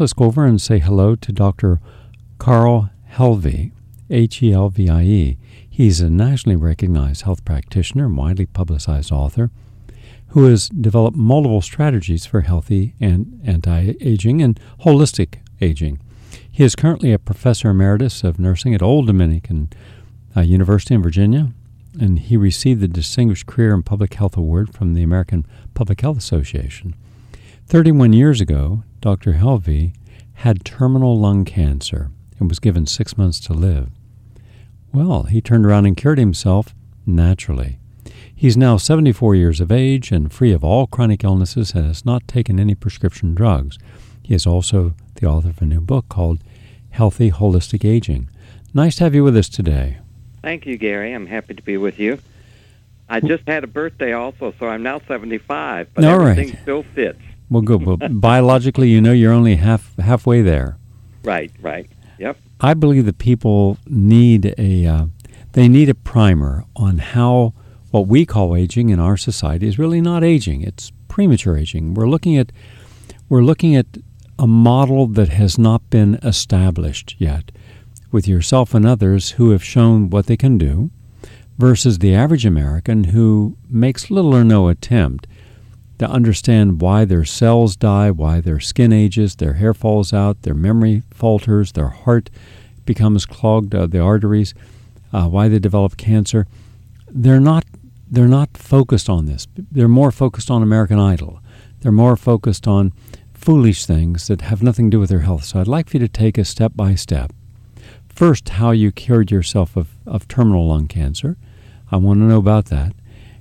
let's go over and say hello to Dr. Carl Helvie, H E L V I E. He's a nationally recognized health practitioner and widely publicized author who has developed multiple strategies for healthy and anti aging and holistic aging. He is currently a professor emeritus of nursing at Old Dominion uh, University in Virginia, and he received the Distinguished Career in Public Health Award from the American Public Health Association. 31 years ago, Dr. Helvie, had terminal lung cancer and was given six months to live. Well, he turned around and cured himself naturally. He's now 74 years of age and free of all chronic illnesses and has not taken any prescription drugs. He is also the author of a new book called Healthy Holistic Aging. Nice to have you with us today. Thank you, Gary. I'm happy to be with you. I just had a birthday also, so I'm now 75, but All everything right. still fits. Well, good. Well, biologically, you know you're only half halfway there. Right, right. Yep. I believe that people need a uh, they need a primer on how what we call aging in our society is really not aging. It's premature aging. We're looking at we're looking at a model that has not been established yet with yourself and others who have shown what they can do versus the average American who makes little or no attempt to understand why their cells die, why their skin ages, their hair falls out, their memory falters, their heart becomes clogged, uh, the arteries, uh, why they develop cancer. They're not they're not focused on this. They're more focused on American Idol. They're more focused on foolish things that have nothing to do with their health. So I'd like for you to take a step by step. First, how you cured yourself of, of terminal lung cancer. I want to know about that.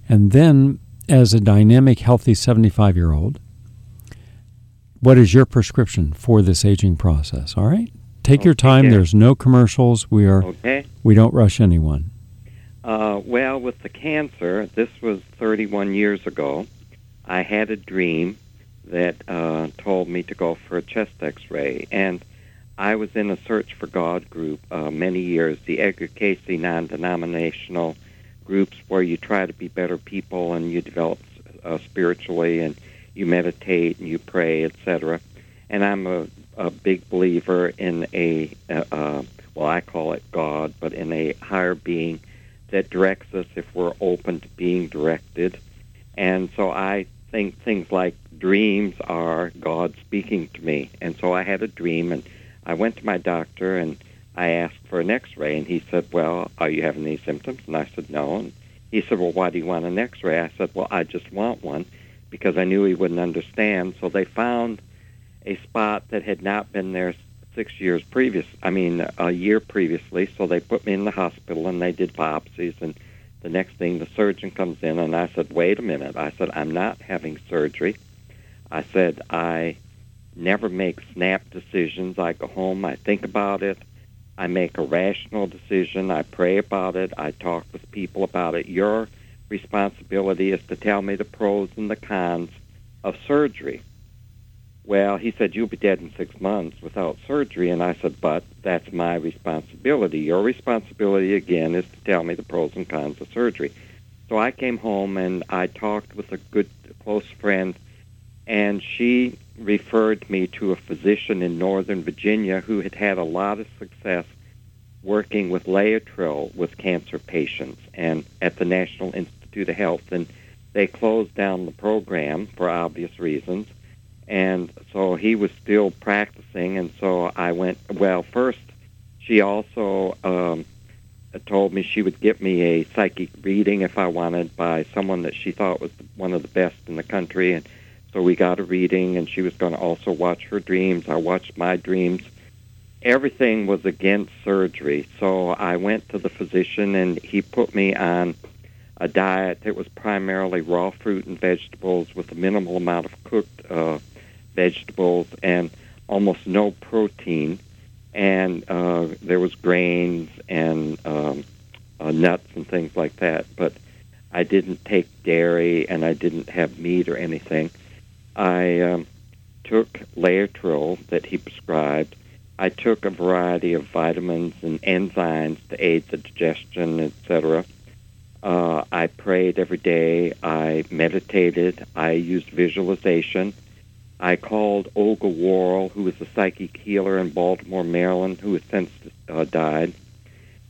And then, as a dynamic, healthy 75 year old, what is your prescription for this aging process? All right? Take your time. There's no commercials. We are Okay. we don't rush anyone. Uh, well, with the cancer, this was 31 years ago. I had a dream that uh, told me to go for a chest X-ray, and I was in a Search for God group uh, many years, the Edgar Cayce non-denominational groups where you try to be better people and you develop uh, spiritually and you meditate and you pray, etc. And I'm a, a big believer in a, uh, uh, well, I call it God, but in a higher being that directs us if we're open to being directed. And so I think things like dreams are God speaking to me. And so I had a dream, and I went to my doctor and I asked for an X-ray, and he said, "Well, are you having any symptoms?" And I said, "No." And he said, "Well, why do you want an X-ray?" I said, "Well, I just want one because I knew he wouldn't understand." So they found a spot that had not been there six years previous. I mean, a year previously. So they put me in the hospital and they did biopsies. And the next thing, the surgeon comes in and I said, "Wait a minute." I said, "I'm not having surgery." I said, "I never make snap decisions. I go home, I think about it, I make a rational decision, I pray about it, I talk with people about it. Your responsibility is to tell me the pros and the cons of surgery." Well, he said, You'll be dead in six months without surgery. And I said, But that's my responsibility. Your responsibility, again, is to tell me the pros and cons of surgery. So I came home and I talked with a good, close friend, and she referred me to a physician in Northern Virginia who had had a lot of success working with Laetrile with cancer patients and at the National Institute of Health. And they closed down the program for obvious reasons and so he was still practicing and so i went well first she also um told me she would get me a psychic reading if i wanted by someone that she thought was one of the best in the country and so we got a reading and she was going to also watch her dreams i watched my dreams everything was against surgery so i went to the physician and he put me on a diet that was primarily raw fruit and vegetables with a minimal amount of cooked uh, vegetables and almost no protein. And uh, there was grains and um, uh, nuts and things like that. But I didn't take dairy and I didn't have meat or anything. I um, took Laetrile that he prescribed. I took a variety of vitamins and enzymes to aid the digestion, etc. Uh, I prayed every day. I meditated. I used visualization. I called Olga Worrall, who was a psychic healer in Baltimore, Maryland, who has since uh, died,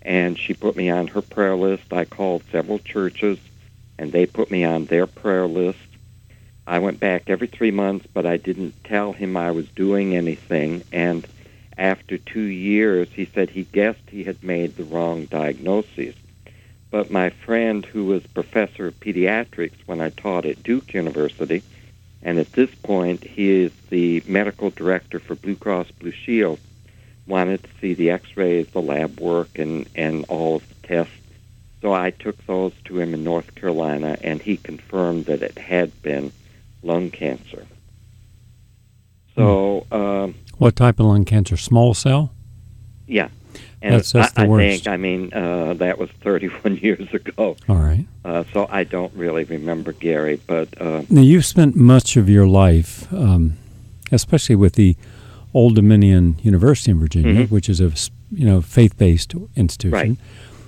and she put me on her prayer list. I called several churches, and they put me on their prayer list. I went back every three months, but I didn't tell him I was doing anything. And after two years, he said he guessed he had made the wrong diagnosis. But my friend, who was professor of pediatrics when I taught at Duke University, and at this point he is the medical director for Blue Cross Blue Shield, wanted to see the x-rays, the lab work, and, and all of the tests. So I took those to him in North Carolina, and he confirmed that it had been lung cancer. So, um, what type of lung cancer? Small cell? Yeah. And that's, that's I, the worst. I think, I mean, uh, that was 31 years ago. All right. Uh, so I don't really remember Gary, but. Uh, now, you've spent much of your life, um, especially with the Old Dominion University in Virginia, mm-hmm. which is a you know faith-based institution. Right.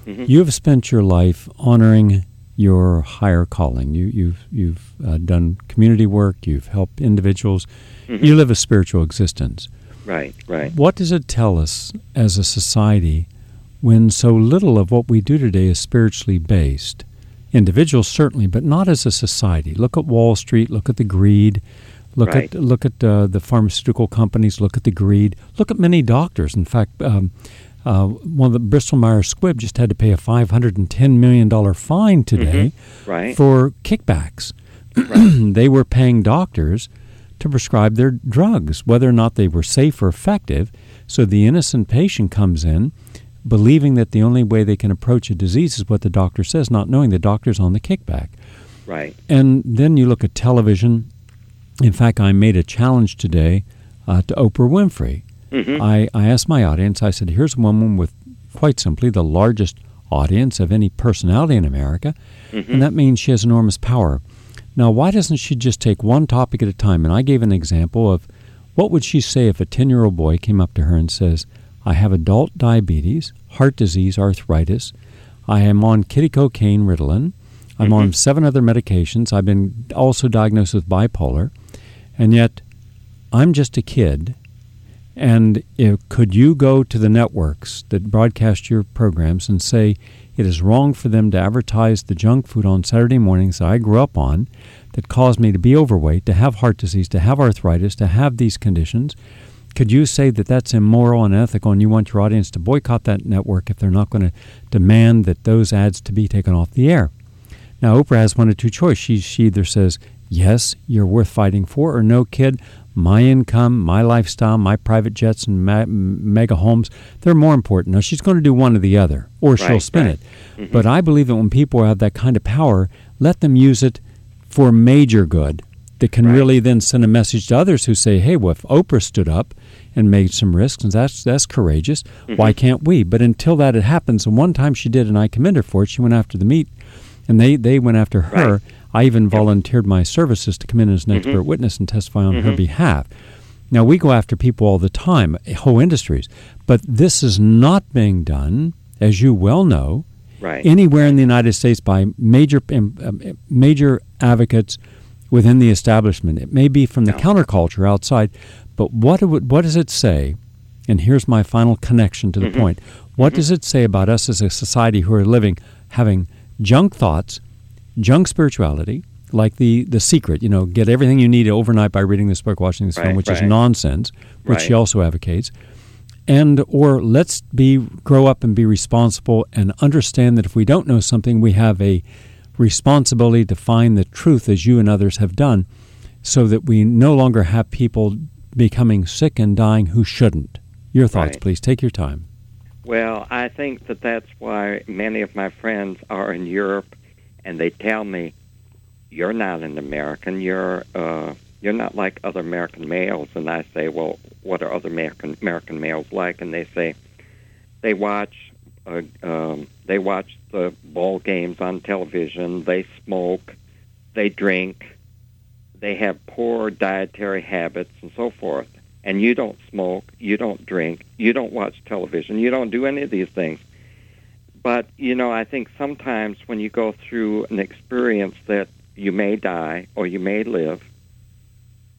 Mm-hmm. You have spent your life honoring your higher calling. You, you've you've uh, done community work. You've helped individuals. Mm-hmm. You live a spiritual existence. Right, right. What does it tell us as a society when so little of what we do today is spiritually based? Individuals certainly, but not as a society. Look at Wall Street. Look at the greed. Look right. at look at uh, the pharmaceutical companies. Look at the greed. Look at many doctors. In fact, um, uh, one of the Bristol Myers Squibb just had to pay a five hundred and ten million dollar fine today mm-hmm. right. for kickbacks. Right. they were paying doctors to prescribe their drugs, whether or not they were safe or effective. So the innocent patient comes in believing that the only way they can approach a disease is what the doctor says, not knowing the doctor's on the kickback. Right. And then you look at television. In fact, I made a challenge today uh, to Oprah Winfrey. Mm-hmm. I, I asked my audience, I said, here's a woman with, quite simply, the largest audience of any personality in America, mm-hmm. and that means she has enormous power. Now, why doesn't she just take one topic at a time? And I gave an example of what would she say if a 10 year old boy came up to her and says, I have adult diabetes, heart disease, arthritis. I am on kitty cocaine, Ritalin. I'm mm-hmm. on seven other medications. I've been also diagnosed with bipolar. And yet, I'm just a kid. And if, could you go to the networks that broadcast your programs and say, it is wrong for them to advertise the junk food on Saturday mornings that I grew up on that caused me to be overweight, to have heart disease, to have arthritis, to have these conditions. Could you say that that's immoral and unethical and you want your audience to boycott that network if they're not going to demand that those ads to be taken off the air? Now, Oprah has one of two choices. She, she either says, yes, you're worth fighting for, or no, kid, my income, my lifestyle, my private jets and ma- mega homes, they're more important. Now, she's going to do one or the other, or she'll right, spin right. it. Mm-hmm. But I believe that when people have that kind of power, let them use it for major good that can right. really then send a message to others who say, hey, well, if Oprah stood up and made some risks, and that's, that's courageous, mm-hmm. why can't we? But until that had happens, and one time she did, and I commend her for it, she went after the meat, and they, they went after her. I even volunteered my services to come in as an expert mm-hmm. witness and testify on mm-hmm. her behalf. Now, we go after people all the time, whole industries, but this is not being done, as you well know, right. anywhere in the United States by major, um, major advocates within the establishment. It may be from the no. counterculture outside, but what, what does it say? And here's my final connection to the mm-hmm. point. What does it say about us as a society who are living, having junk thoughts, junk spirituality, like the the secret, you know, get everything you need overnight by reading this book, watching this right, film, which right. is nonsense, which right. she also advocates. And or let's be grow up and be responsible and understand that if we don't know something, we have a responsibility to find the truth as you and others have done, so that we no longer have people becoming sick and dying who shouldn't. Your thoughts, please. Take your time. Well, I think that that's why many of my friends are in Europe, and they tell me, "You're not an American. You're uh, you're not like other American males." And I say, "Well, what are other American American males like?" And they say, "They watch uh, um, they watch the ball games on television. They smoke, they drink, they have poor dietary habits, and so forth." and you don't smoke, you don't drink, you don't watch television, you don't do any of these things. But, you know, I think sometimes when you go through an experience that you may die or you may live,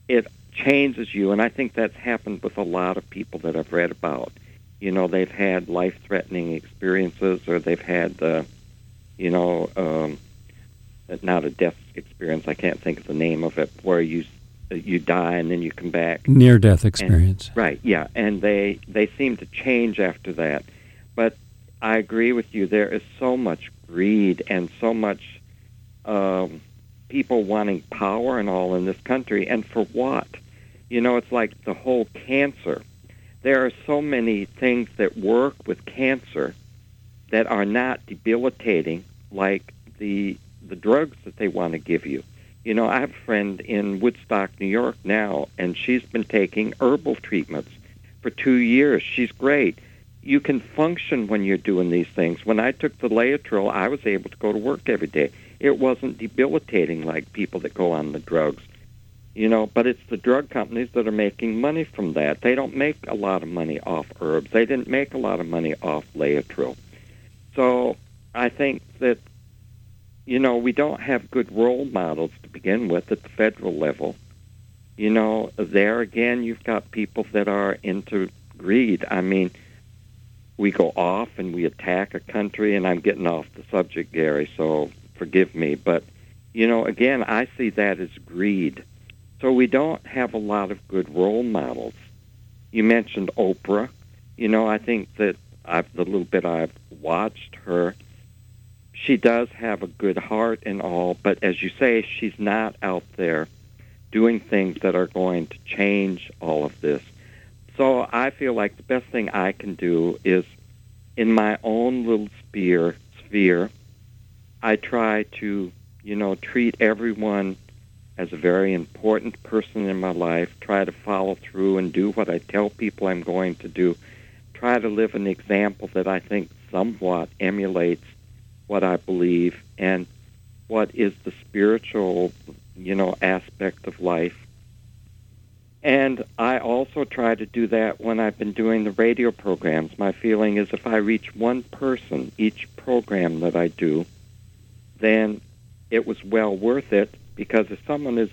it changes you, and I think that's happened with a lot of people that I've read about. You know, they've had life-threatening experiences, or they've had, uh, you know, um, not a death experience. I can't think of the name of it, where you you die and then you come back. Near death experience. And, right. Yeah, and they they seem to change after that. But I agree with you. There is so much greed and so much um, people wanting power and all in this country, and for what? You know, it's like the whole cancer. There are so many things that work with cancer that are not debilitating, like the the drugs that they want to give you. You know, I have a friend in Woodstock, New York now, and she's been taking herbal treatments for two years. She's great. You can function when you're doing these things. When I took the Laetrile, I was able to go to work every day. It wasn't debilitating like people that go on the drugs. You know, but it's the drug companies that are making money from that. They don't make a lot of money off herbs. They didn't make a lot of money off Laetrile. So I think that you know, we don't have good role models to begin with at the federal level. You know, there again, you've got people that are into greed. I mean, we go off and we attack a country, and I'm getting off the subject, Gary, so forgive me. But, you know, again, I see that as greed. So we don't have a lot of good role models. You mentioned Oprah. You know, I think that I've, the little bit I've watched her, she does have a good heart and all, but as you say, she's not out there doing things that are going to change all of this. So I feel like the best thing I can do is in my own little sphere sphere, I try to, you know, treat everyone as a very important person in my life, try to follow through and do what I tell people I'm going to do, try to live an example that I think somewhat emulates what I believe and what is the spiritual, you know, aspect of life. And I also try to do that when I've been doing the radio programs. My feeling is if I reach one person each program that I do, then it was well worth it because if someone is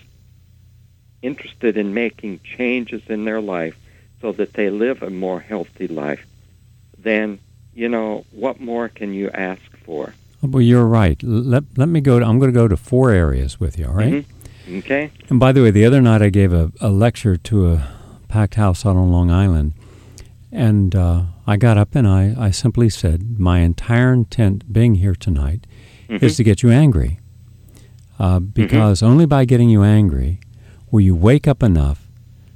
interested in making changes in their life so that they live a more healthy life, then, you know, what more can you ask for? Well, you're right. Let, let me go. To, I'm going to go to four areas with you, all right? Mm-hmm. Okay. And by the way, the other night I gave a, a lecture to a packed house out on Long Island. And uh, I got up and I, I simply said, My entire intent being here tonight mm-hmm. is to get you angry. Uh, mm-hmm. because mm-hmm. only by getting you angry will you wake up enough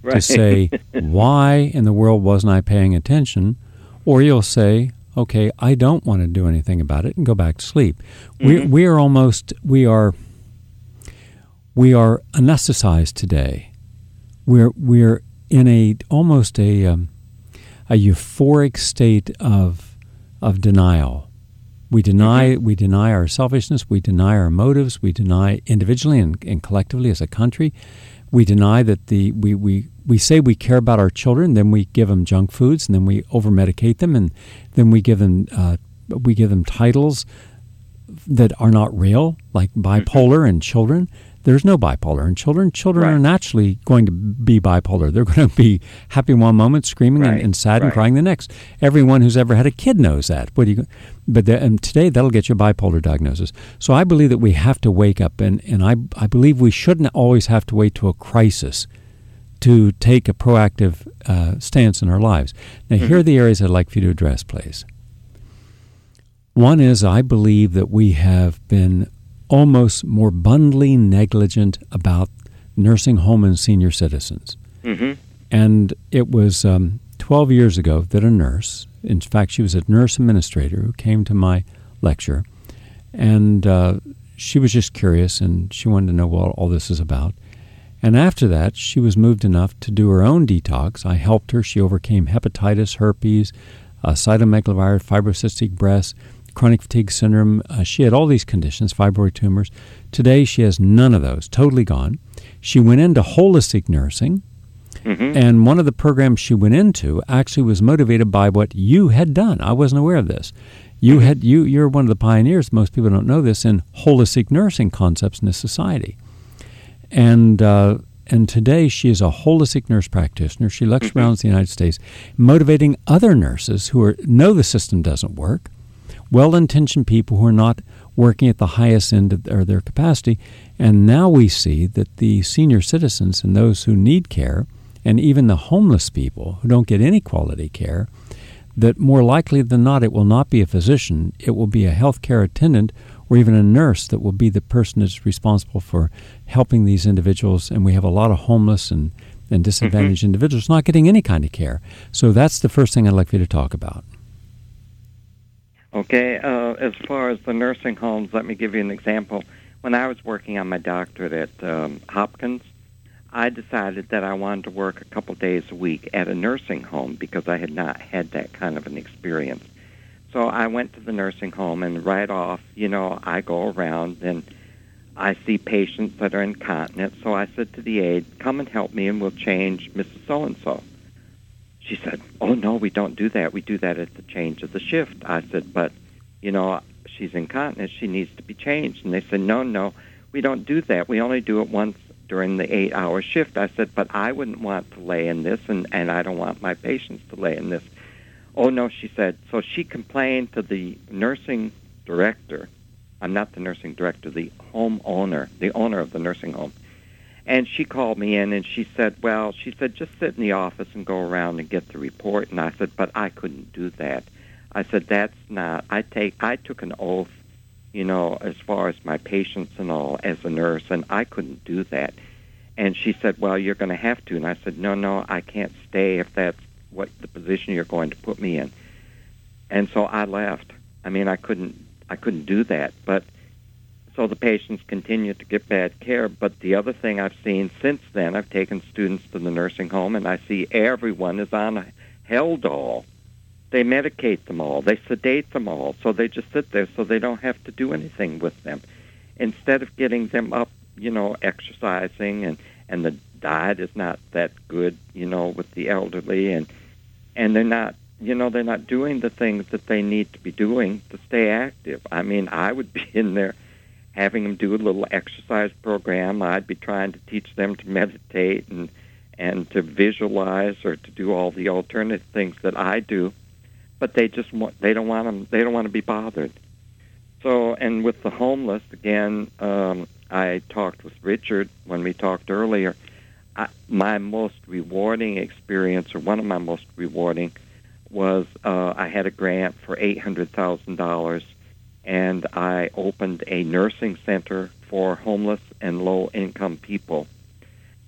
right. to say, Why in the world wasn't I paying attention? Or you'll say, okay, I don't want to do anything about it and go back to sleep. Mm-hmm. We we are almost we are we are anesthetized today. We're we're in a almost a um, a euphoric state of of denial. We deny mm-hmm. we deny our selfishness. We deny our motives. We deny individually and, and collectively as a country. We deny that the we, we we say we care about our children, then we give them junk foods, and then we over medicate them, and then we give them uh, we give them titles that are not real, like mm-hmm. bipolar and children. There's no bipolar in children. Children right. are naturally going to be bipolar. They're going to be happy one moment, screaming, right. and, and, sad right. and crying the next. Everyone who's ever had a kid knows that. What do you? But the, and today that'll get you a bipolar diagnosis. So I believe that we have to wake up, and, and I I believe we shouldn't always have to wait to a crisis to take a proactive uh, stance in our lives. Now, mm-hmm. here are the areas I'd like for you to address, please. One is I believe that we have been almost morbidly negligent about nursing home and senior citizens. Mm-hmm. And it was um, 12 years ago that a nurse, in fact, she was a nurse administrator who came to my lecture, and uh, she was just curious and she wanted to know what all this is about. And after that, she was moved enough to do her own detox. I helped her. She overcame hepatitis, herpes, uh, cytomegalovirus, fibrocystic breast, chronic fatigue syndrome. Uh, she had all these conditions, fibroid tumors. Today, she has none of those, totally gone. She went into holistic nursing. Mm-hmm. And one of the programs she went into actually was motivated by what you had done. I wasn't aware of this. You mm-hmm. had you you're one of the pioneers. Most people don't know this in holistic nursing concepts in this society. And uh, and today she is a holistic nurse practitioner. She lectures Mm-hmm. around the United States, motivating other nurses who are, know the system doesn't work, well-intentioned people who are not working at the highest end of their, their capacity. And now we see that the senior citizens and those who need care, and even the homeless people who don't get any quality care, that more likely than not it will not be a physician, it will be a healthcare attendant or even a nurse that will be the person that's responsible for helping these individuals. And we have a lot of homeless and, and mm-hmm. disadvantaged individuals not getting any kind of care. So that's the first thing I'd like for you to talk about. Okay, uh, as far as the nursing homes, let me give you an example. When I was working on my doctorate at um, Hopkins, I decided that I wanted to work a couple days a week at a nursing home because I had not had that kind of an experience. So I went to the nursing home, and right off, you know, I go around and I see patients that are incontinent. So I said to the aide, "Come and help me, and we'll change Mrs. So and so." She said, "Oh no, we don't do that. We do that at the change of the shift." I said, "But, you know, she's incontinent. She needs to be changed." And they said, "No, no, we don't do that. We only do it once during the eight-hour shift." I said, "But I wouldn't want to lay in this, and and I don't want my patients to lay in this." Oh no, she said. So she complained to the nursing director. I'm not the nursing director, the home owner, the owner of the nursing home. And she called me in and she said, Well, she said, just sit in the office and go around and get the report. And I said, But I couldn't do that. I said, That's not, I take, I took an oath, you know, as far as my patients and all as a nurse, and I couldn't do that. And she said, Well, you're going to have to. And I said, No, no, I can't stay if that's what the position you're going to put me in. And so I left. I mean, I couldn't, I couldn't do that. But so the patients continue to get bad care. But the other thing I've seen since then, I've taken students to the nursing home, and I see everyone is on a Haldol. They medicate them all. They sedate them all, so they just sit there, so they don't have to do anything with them. Instead of getting them up, you know, exercising, and and the diet is not that good, you know, with the elderly, and and they're not you know they're not doing the things that they need to be doing to stay active i mean i would be in there having them do a little exercise program. I'd be trying to teach them to meditate and and to visualize or to do all the alternative things that i do. But they just want they don't want them they don't want to be bothered. So and with the homeless again um i talked with richard when we talked earlier. I, my most rewarding experience or one of my most rewarding was uh, I had a grant for eight hundred thousand dollars, and I opened a nursing center for homeless and low income people.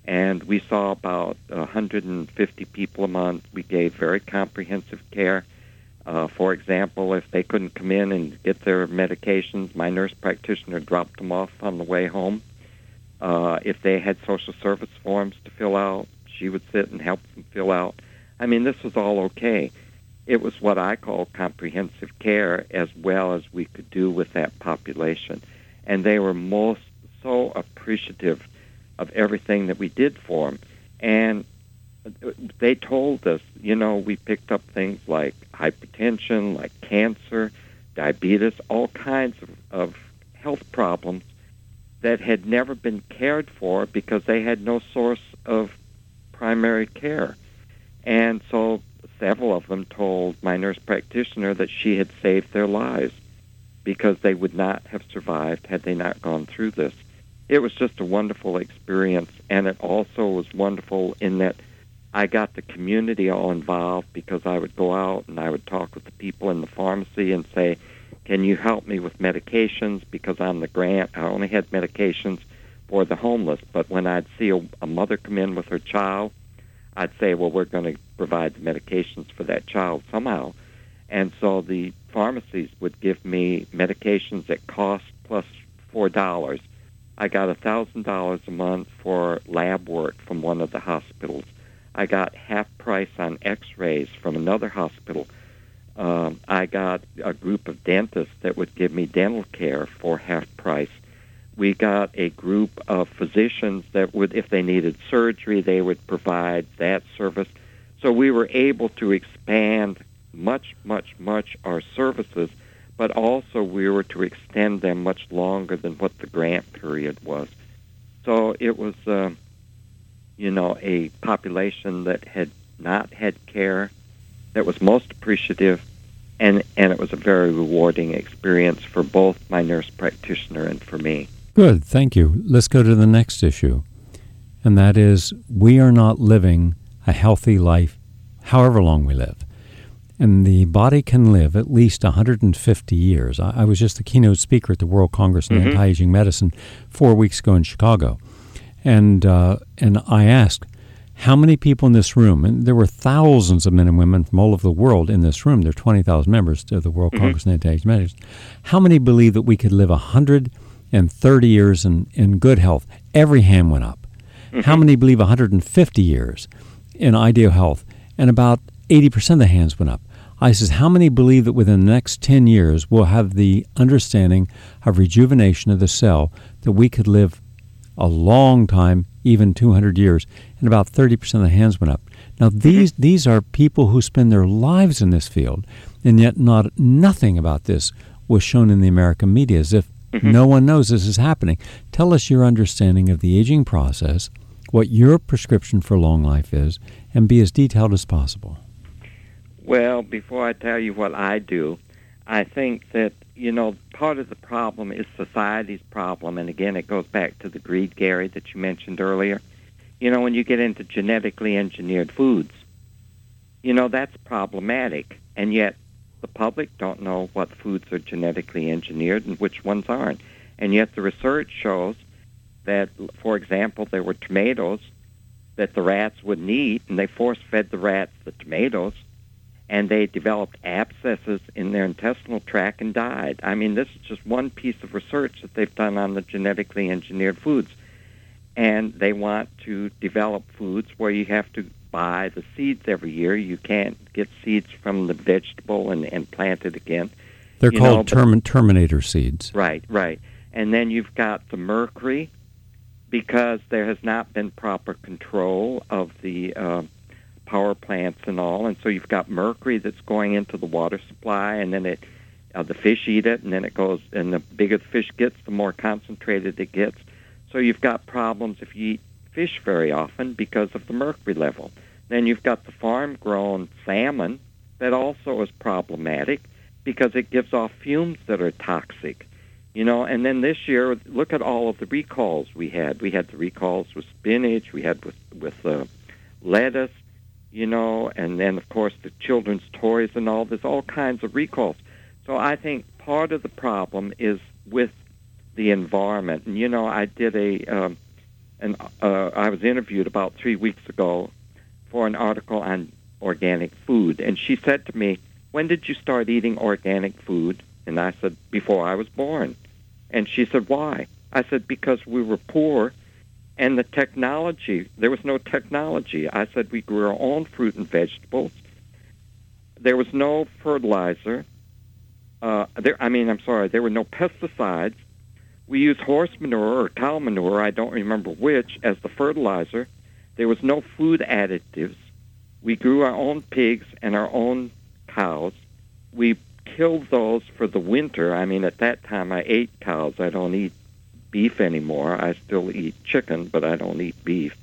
And we saw about 150 people a month. We gave very comprehensive care. Uh, for example, if they couldn't come in and get their medications, my nurse practitioner dropped them off on the way home. Uh, if they had social service forms to fill out, she would sit and help them fill out. I mean, this was all okay it was what I call comprehensive care as well as we could do with that population. And they were most so appreciative of everything that we did for them. And they told us, you know, we picked up things like hypertension, like cancer, diabetes, all kinds of, of health problems that had never been cared for because they had no source of primary care. And so several of them told my nurse practitioner that she had saved their lives because they would not have survived had they not gone through this. It was just a wonderful experience, and it also was wonderful in that I got the community all involved because I would go out and I would talk with the people in the pharmacy and say, Can you help me with medications? Because on the grant, I only had medications for the homeless, but when I'd see a, a mother come in with her child, I'd say, well, we're going to provide the medications for that child somehow. And so the pharmacies would give me medications at cost plus four dollars. I got a thousand dollars a month for lab work from one of the hospitals. I got half price on X-rays from another hospital. Um, I got a group of dentists that would give me dental care for half price we got a group of physicians that would, if they needed surgery, they would provide that service. So we were able to expand much, much, much our services, but also we were to extend them much longer than what the grant period was. So it was, uh, you know, a population that had not had care, that was most appreciative, and, and it was a very rewarding experience for both my nurse practitioner and for me. Good, thank you. Let's go to the next issue, and that is we are not living a healthy life however long we live. And the body can live at least 150 years. I, I was just the keynote speaker at the World Congress on Mhm. Anti-Aging Medicine four weeks ago in Chicago, and uh, and I asked how many people in this room, and there were thousands of men and women from all over the world in this room. There are 20,000 members of the World Mhm. Congress on Anti-Aging Medicine. How many believe that we could live 130 years in, in good health? Every hand went up. Mm-hmm. How many believe 150 years in ideal health? And about 80% of the hands went up. I says, how many believe that within the next 10 years we'll have the understanding of rejuvenation of the cell that we could live a long time, even 200 years? And about 30% of the hands went up. Now, mm-hmm. these, these are people who spend their lives in this field, and yet not nothing about this was shown in the American media as if Mm-hmm. no one knows this is happening. Tell us your understanding of the aging process, what your prescription for long life is, and be as detailed as possible. Well, before I tell you what I do, I think that, you know, part of the problem is society's problem. And again, it goes back to the greed, Gary, that you mentioned earlier. You know, when you get into genetically engineered foods, you know, that's problematic. And yet, the public don't know what foods are genetically engineered and which ones aren't. And yet, the research shows that, for example, there were tomatoes that the rats wouldn't eat, and they force fed the rats the tomatoes and they developed abscesses in their intestinal tract and died. I mean, this is just one piece of research that they've done on the genetically engineered foods. And they want to develop foods where you have to buy the seeds every year. You can't get seeds from the vegetable and, and plant it again. They're You know, called but- term- terminator seeds. Right, right. And then you've got the mercury because there has not been proper control of the uh, power plants and all, and so you've got mercury that's going into the water supply, and then it uh, the fish eat it, and then it goes, and the bigger the fish gets, the more concentrated it gets. So you've got problems if you eat fish very often because of the mercury level. Then you've got the farm-grown salmon that also is problematic because it gives off fumes that are toxic. You know, and then this year, look at all of the recalls we had. We had the recalls with spinach, we had with with uh, lettuce, you know, and then of course the children's toys and all. There's all kinds of recalls. So I think part of the problem is with the environment. And you know, I did a, um, an uh, I was interviewed about three weeks ago for an article on organic food, and she said to me, "When did you start eating organic food?" And I said, "Before I was born." And she said, "Why?" I said, "Because we were poor." And the technology, there was no technology. I said we grew our own fruit and vegetables. There was no fertilizer. Uh, there, I mean, I'm sorry, there were no pesticides. We used horse manure or cow manure, I don't remember which, as the fertilizer. There was no food additives. We grew our own pigs and our own cows. We killed those for the winter. I mean, at that time, I ate cows. I don't eat beef anymore. I still eat chicken, but I don't eat beef.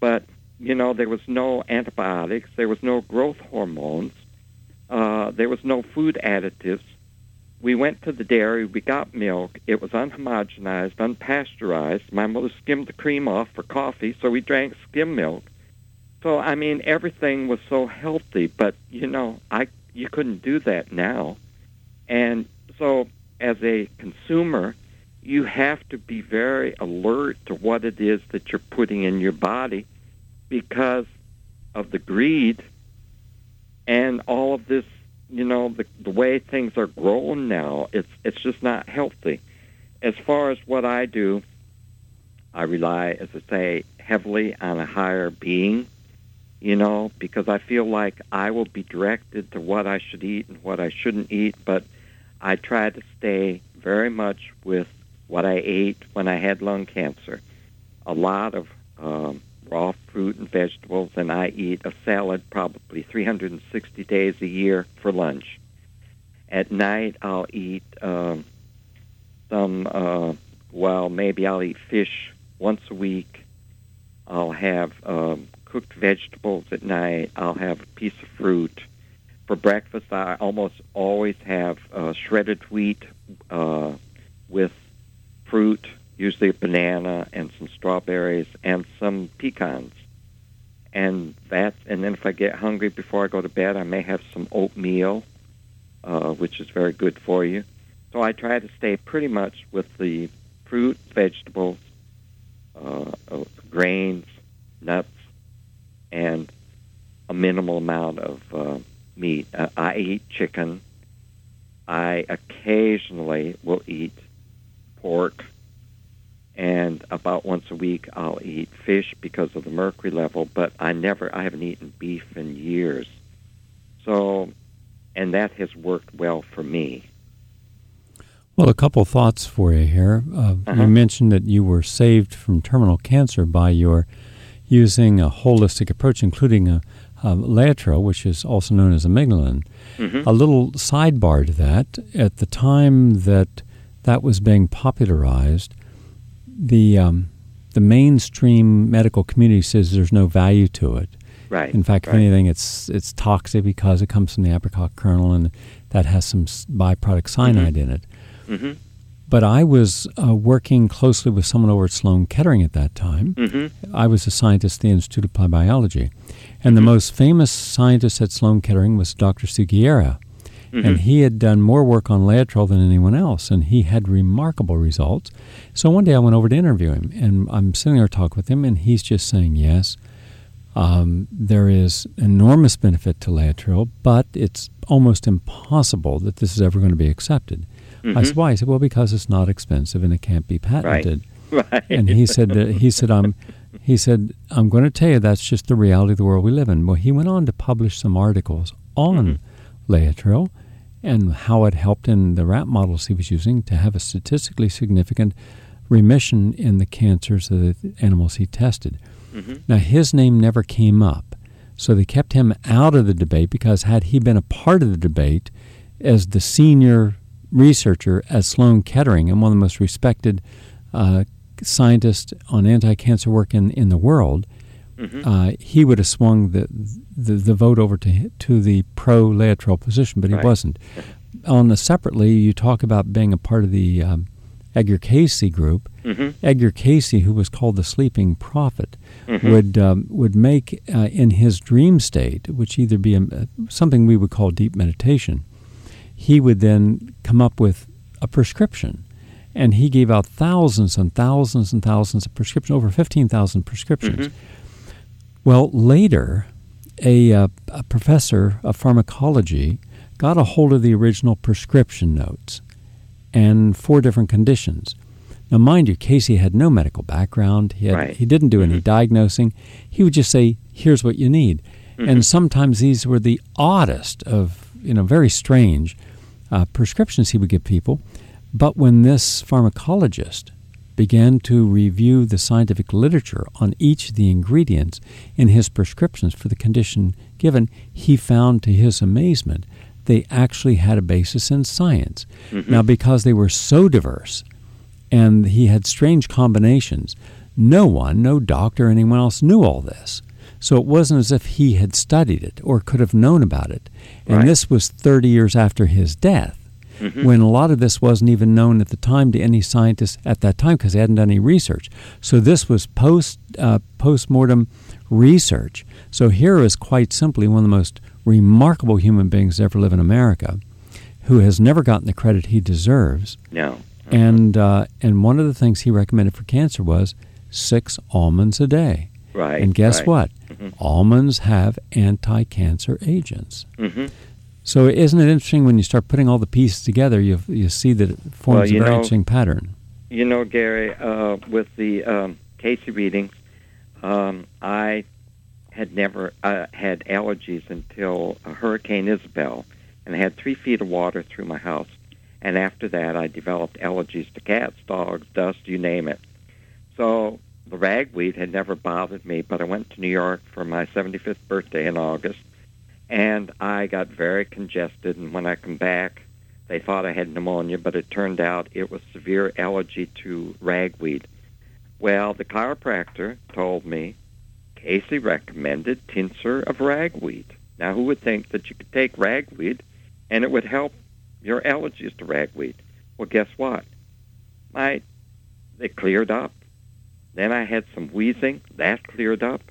But, you know, there was no antibiotics. There was no growth hormones. Uh, there was no food additives. We went to the dairy. We got milk. It was unhomogenized, unpasteurized. My mother skimmed the cream off for coffee, so we drank skim milk. So I mean, everything was so healthy, but you know, I you couldn't do that now. And so, as a consumer, you have to be very alert to what it is that you're putting in your body because of the greed and all of this you know the the way things are grown now it's it's just not healthy. As far as what i do i rely as i say heavily on a higher being you know because i feel like i will be directed to what i should eat and what i shouldn't eat but i try to stay very much with what i ate when i had lung cancer. A lot of um, raw fruit and vegetables, and I eat a salad probably 360 days a year for lunch. At night, I'll eat um, some, uh, well, maybe I'll eat fish once a week. I'll have um, cooked vegetables at night. I'll have a piece of fruit. For breakfast, I almost always have uh, shredded wheat uh, with fruit, usually a banana and some strawberries and some pecans. And that, and then if I get hungry before I go to bed, I may have some oatmeal, uh, which is very good for you. So I try to stay pretty much with the fruit, vegetables, uh, uh, grains, nuts, and a minimal amount of uh, meat. Uh, I eat chicken. I occasionally will eat pork, and about once a week I'll eat fish because of the mercury level. But I never, I haven't eaten beef in years. So, and that has worked well for me. Well, a couple thoughts for you here. Uh, uh-huh. You mentioned that you were saved from terminal cancer by your using a holistic approach, including a, a which is also known as amygdalin. Mm-hmm. A little sidebar to that: at the time that that was being popularized, the um, the mainstream medical community says there's no value to it. Right. In fact, right. if anything, it's it's toxic because it comes from the apricot kernel and that has some byproduct cyanide mm-hmm. in it. Mm-hmm. But I was uh, working closely with someone over at Sloan Kettering at that time. Mm-hmm. I was a scientist at the Institute of Applied Biology. And the mm-hmm. most famous scientist at Sloan Kettering was Dr. Sugiura. Mm-hmm. And he had done more work on Laetrile than anyone else, and he had remarkable results. So one day I went over to interview him, and I'm sitting there talking with him, and he's just saying, Yes, um, there is enormous benefit to Laetrile, but it's almost impossible that this is ever going to be accepted. Mm-hmm. I said, why? He said, well, because it's not expensive and it can't be patented. Right. Right. And he said, that, he said, I'm, he said, I'm going to tell you that's just the reality of the world we live in. Well, he went on to publish some articles on mm-hmm. Laetrile and how it helped in the rat models he was using to have a statistically significant remission in the cancers of the animals he tested. Mm-hmm. Now, his name never came up. So they kept him out of the debate because had he been a part of the debate as the senior researcher at Sloan Kettering and one of the most respected uh, scientists on anti-cancer work in, in the world, mm-hmm. uh, he would have swung the, the, the vote over to to the pro Laetrile position, but he right. wasn't. On the separately, you talk about being a part of the um, Edgar Cayce group. Mm-hmm. Edgar Cayce, who was called the sleeping prophet, mm-hmm. would um, would make uh, in his dream state, which either be a, something we would call deep meditation, he would then come up with a prescription. And he gave out thousands and thousands and thousands of prescriptions, over 15,000 prescriptions. Mm-hmm. Well, later, a, uh, a professor of pharmacology got a hold of the original prescription notes and four different conditions. Now, mind you, Cayce had no medical background. He, had, right. he didn't do any mm-hmm. diagnosing. He would just say, here's what you need. Mm-hmm. And sometimes these were the oddest of, you know, very strange uh, prescriptions he would give people. But when this pharmacologist began to review the scientific literature on each of the ingredients in his prescriptions for the condition given, he found to his amazement they actually had a basis in science. Mm-hmm. Now, because they were so diverse and he had strange combinations, no one, no doctor, anyone else knew all this. So it wasn't as if he had studied it or could have known about it. And right. this was 30 years after his death, mm-hmm. when a lot of this wasn't even known at the time to any scientists at that time because they hadn't done any research. So this was post uh, post mortem research. So here is quite simply one of the most remarkable human beings to ever live in America, who has never gotten the credit he deserves. No. Mm-hmm. And uh, and one of the things he recommended for cancer was six almonds a day. Right. And guess right. what? Mm-hmm. Almonds have anti cancer agents. Mm-hmm. So isn't it interesting when you start putting all the pieces together, you you see that it forms well, a very know, interesting pattern. You know, Gary, uh, with the um, Cayce readings, um, I had never uh, had allergies until Hurricane Isabel, and I had three feet of water through my house. And after that, I developed allergies to cats, dogs, dust, you name it. So the ragweed had never bothered me, but I went to New York for my 75th birthday in August, and I got very congested. And when I come back, they thought I had pneumonia, but it turned out it was severe allergy to ragweed. Well, the chiropractor told me Cayce recommended tincture of ragweed. Now, who would think that you could take ragweed and it would help your allergies to ragweed? Well, guess what? My they cleared up. Then I had some wheezing. That cleared up.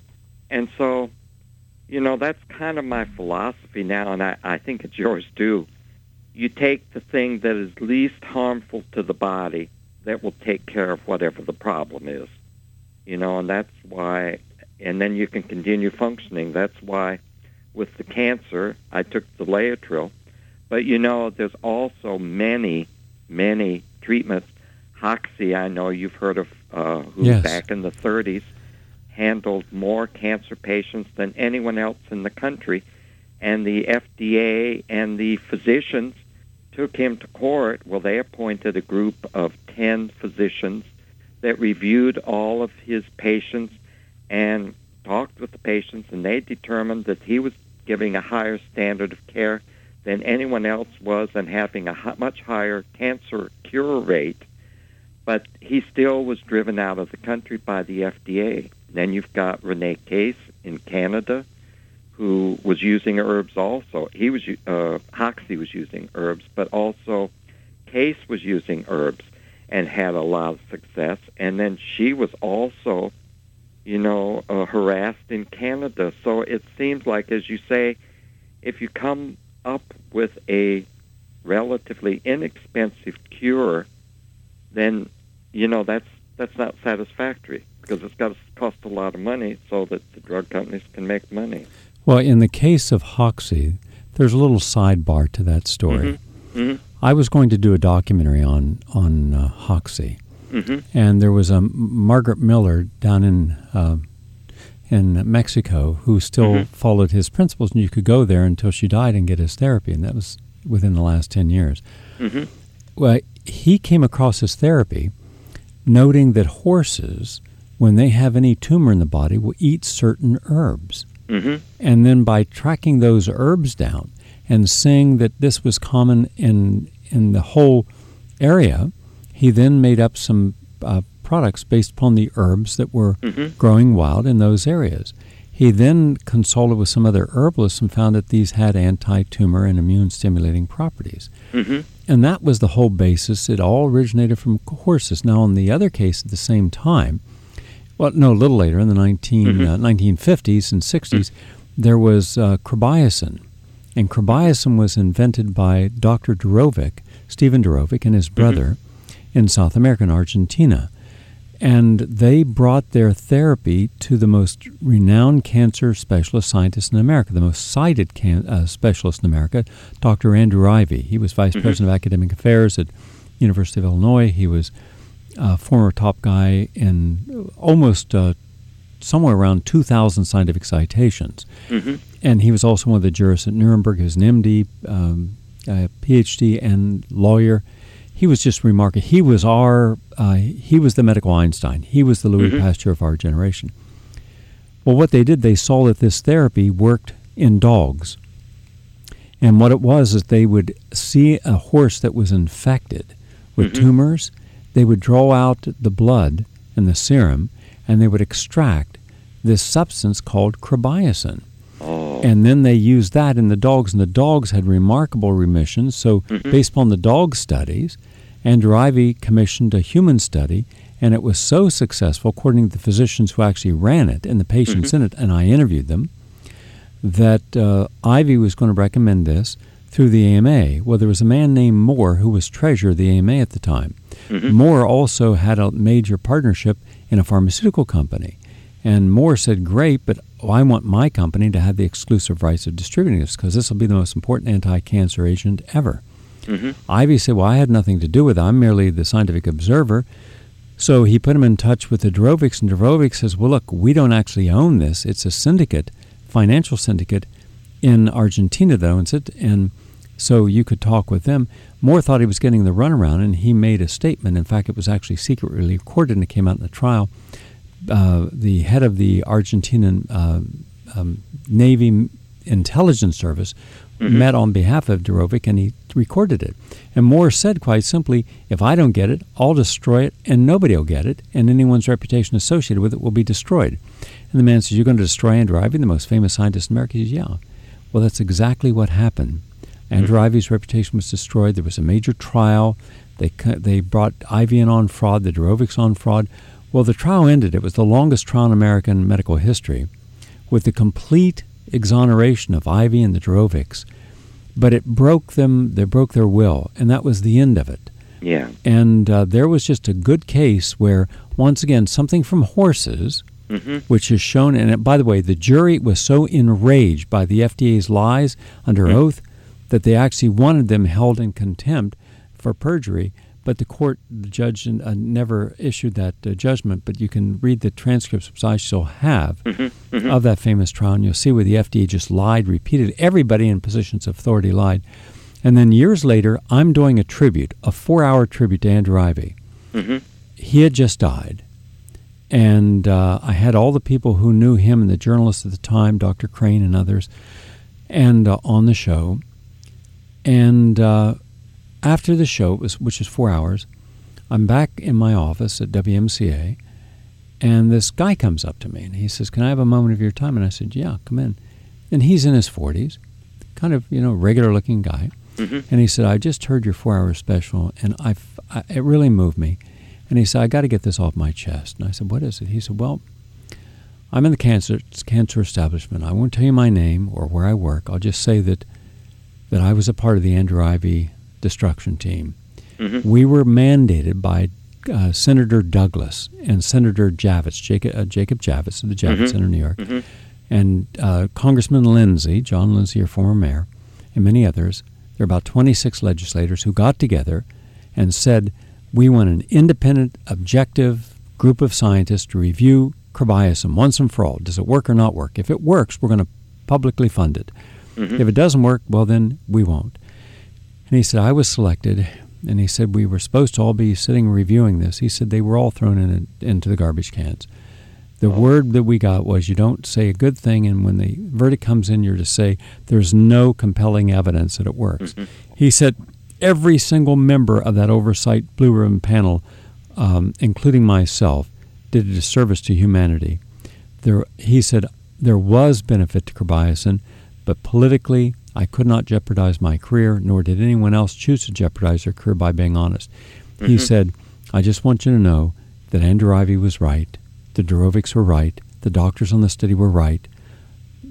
And so, you know, that's kind of my philosophy now, and I, I think it's yours too. You take the thing that is least harmful to the body that will take care of whatever the problem is. You know, and that's why, and then you can continue functioning. That's why with the cancer, I took the Laetrile. But you know, there's also many, many treatments. Hoxsey, I know you've heard of, uh, who Yes. back in the 30s handled more cancer patients than anyone else in the country. And the FDA and the physicians took him to court. Well, they appointed a group of 10 physicians that reviewed all of his patients and talked with the patients, and they determined that he was giving a higher standard of care than anyone else was and having a much higher cancer cure rate. But he still was driven out of the country by the FDA. Then you've got Rene Caisse in Canada, who was using herbs also. He was uh, Hoxsey was using herbs, but also Caisse was using herbs and had a lot of success. And then she was also, you know, uh, harassed in Canada. So it seems like, as you say, if you come up with a relatively inexpensive cure, then you know that's that's not satisfactory because it's got to cost a lot of money so that the drug companies can make money. Well, in the case of Hoxsey, there's a little sidebar to that story. Mhm. I was going to do a documentary on on uh, Hoxsey, hmm and there was a Margaret Miller down in uh, in Mexico who still Mhm. followed his principles, and you could go there until she died and get his therapy, and that was within the last ten years. hmm Well, he came across his therapy, noting that horses, when they have any tumor in the body, will eat certain herbs. hmm And then by tracking those herbs down and seeing that this was common in in the whole area, he then made up some uh, products based upon the herbs that were hmm growing wild in those areas. He then consulted with some other herbalists and found that these had anti-tumor and immune-stimulating properties. hmm And that was the whole basis. It all originated from horses. Now, in the other case, at the same time, well, no, a little later, in the 19, Mhm. uh, 1950s and 60s, there was uh. And Krebiozen was invented by Dr. Durovic, Stephen Durovic, and his brother in South America, in Argentina. And they brought their therapy to the most renowned cancer specialist scientist in America, the most cited can, uh, specialist in America, Dr. Andrew Ivy. He was vice Mhm. president of academic affairs at University of Illinois. He was a former top guy in almost uh, somewhere around 2,000 scientific citations. hmm And he was also one of the jurists at Nuremberg. He was an MD, um, a PhD, and lawyer. He was just remarkable. He was our, uh, he was the medical Einstein. He was the Louis Mhm. Pasteur of our generation. Well, what they did, they saw that this therapy worked in dogs. And what it was is they would see a horse that was infected with Mhm. tumors, they would draw out the blood and the serum, and they would extract this substance called Krebiozen. Oh. And then they used that in the dogs, and the dogs had remarkable remissions. So, Mhm. based upon the dog studies, Andrew Ivy commissioned a human study, and it was so successful, according to the physicians who actually ran it and the patients Mhm. in it, and I interviewed them, that uh, Ivy was going to recommend this through the AMA. Well, there was a man named Moore who was treasurer of the AMA at the time. Mhm. Moore also had a major partnership in a pharmaceutical company. And Moore said, Great, but I want my company to have the exclusive rights of distributing this because this will be the most important anti cancer agent ever. hmm Ivy said, Well, I had nothing to do with it. I'm merely the scientific observer. So he put him in touch with the Durovics, and Durovic says, Well, look, we don't actually own this. It's a syndicate, financial syndicate in Argentina, though. And, and so you could talk with them. Moore thought he was getting the runaround, and he made a statement. In fact, it was actually secretly recorded, and it came out in the trial. Uh, the head of the Argentinian uh, um, Navy intelligence service met on behalf of Durovic and he recorded it. And Moore said quite simply, if I don't get it, I'll destroy it and nobody will get it and anyone's reputation associated with it will be destroyed. And the man says, You're going to destroy Andrew Ivy, the most famous scientist in America? He says, Yeah. Well, that's exactly what happened. Andrew Ivy's reputation was destroyed. There was a major trial. They, they brought Ivy in on fraud, the Durovics on fraud. Well, the trial ended. It was the longest trial in American medical history with the complete exoneration of Ivy and the Durovics. But it broke them, they broke their will, and that was the end of it. Yeah. And uh, there was just a good case where, once again, something from horses, hmm which is shown, and by the way, the jury was so enraged by the FDA's lies under Mhm. oath that they actually wanted them held in contempt for perjury. But the court, the judge, uh, never issued that uh, judgment. But you can read the transcripts, which I still have, hmm hmm of that famous trial, and you'll see where the FDA just lied repeatedly. Everybody in positions of authority lied. And then years later, I'm doing a tribute, a four hour tribute to Andrew Ivy. hmm He had just died. And uh, I had all the people who knew him and the journalists at the time, Dr. Crane and others, and uh, on the show. And uh, after the show, it was, which is four hours, I'm back in my office at WMCA, and this guy comes up to me and he says, "Can I have a moment of your time?" And I said, "Yeah, come in." And he's in his 40s, kind of you know regular-looking guy, hmm and he said, "I just heard your four-hour special, and I it really moved me." And he said, "I got to get this off my chest." And I said, "What is it?" He said, "Well." I'm in the cancer cancer establishment. I won't tell you my name or where I work. I'll just say that that I was a part of the Andrew Ivy destruction team. hmm We were mandated by uh, Senator Douglas and Senator Javits, Jacob, uh, Jacob Javits of the Javits Mhm. Center, in New York, hmm and uh, Congressman Lindsay, John Lindsay, your former mayor, and many others. There are about 26 legislators who got together and said, we want an independent, objective group of scientists to review Krebiozen once and for all. Does it work or not work? If it works, we're going to publicly fund it. hmm If it doesn't work, well, then we won't. And he said, I was selected, and he said, we were supposed to all be sitting reviewing this. He said, they were all thrown in into the garbage cans. The Oh. word that we got was you don't say a good thing, and when the verdict comes in, you're to say there's no compelling evidence that it works. Mhm. He said every single member of that oversight blue ribbon panel, um, including myself, did a disservice to humanity. There, he said there was benefit to Krebiozen, but politically, I could not jeopardize my career, nor did anyone else choose to jeopardize their career by being honest. He Mhm. said, I just want you to know that Andrew Ivy was right, the Durovics were right, the doctors on the study were right,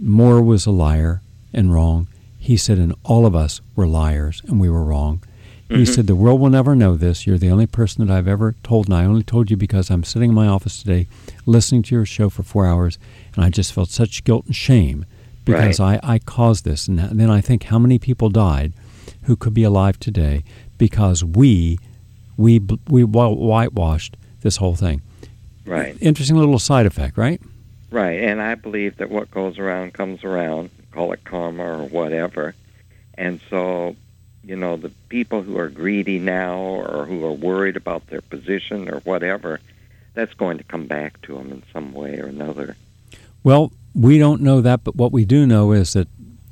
Moore was a liar and wrong. He said, and all of us were liars and we were wrong. He Mhm. said, the world will never know this. You're the only person that I've ever told, and I only told you because I'm sitting in my office today listening to your show for four hours, and I just felt such guilt and shame because I, I caused this. And then I think how many people died who could be alive today because we, we, we whi- whitewashed this whole thing. Right. Interesting little side effect, right? Right, and I believe that what goes around comes around, call it karma or whatever. And so, you know, the people who are greedy now or who are worried about their position or whatever, that's going to come back to them in some way or another. Well, we don't know that, but what we do know is that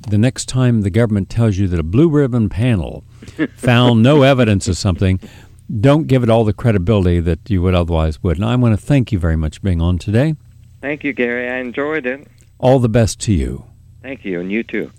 the next time the government tells you that a blue ribbon panel found no evidence of something, don't give it all the credibility that you would otherwise would. And I want to thank you very much for being on today. Thank you, Gary. I enjoyed it. All the best to you. Thank you, and you too.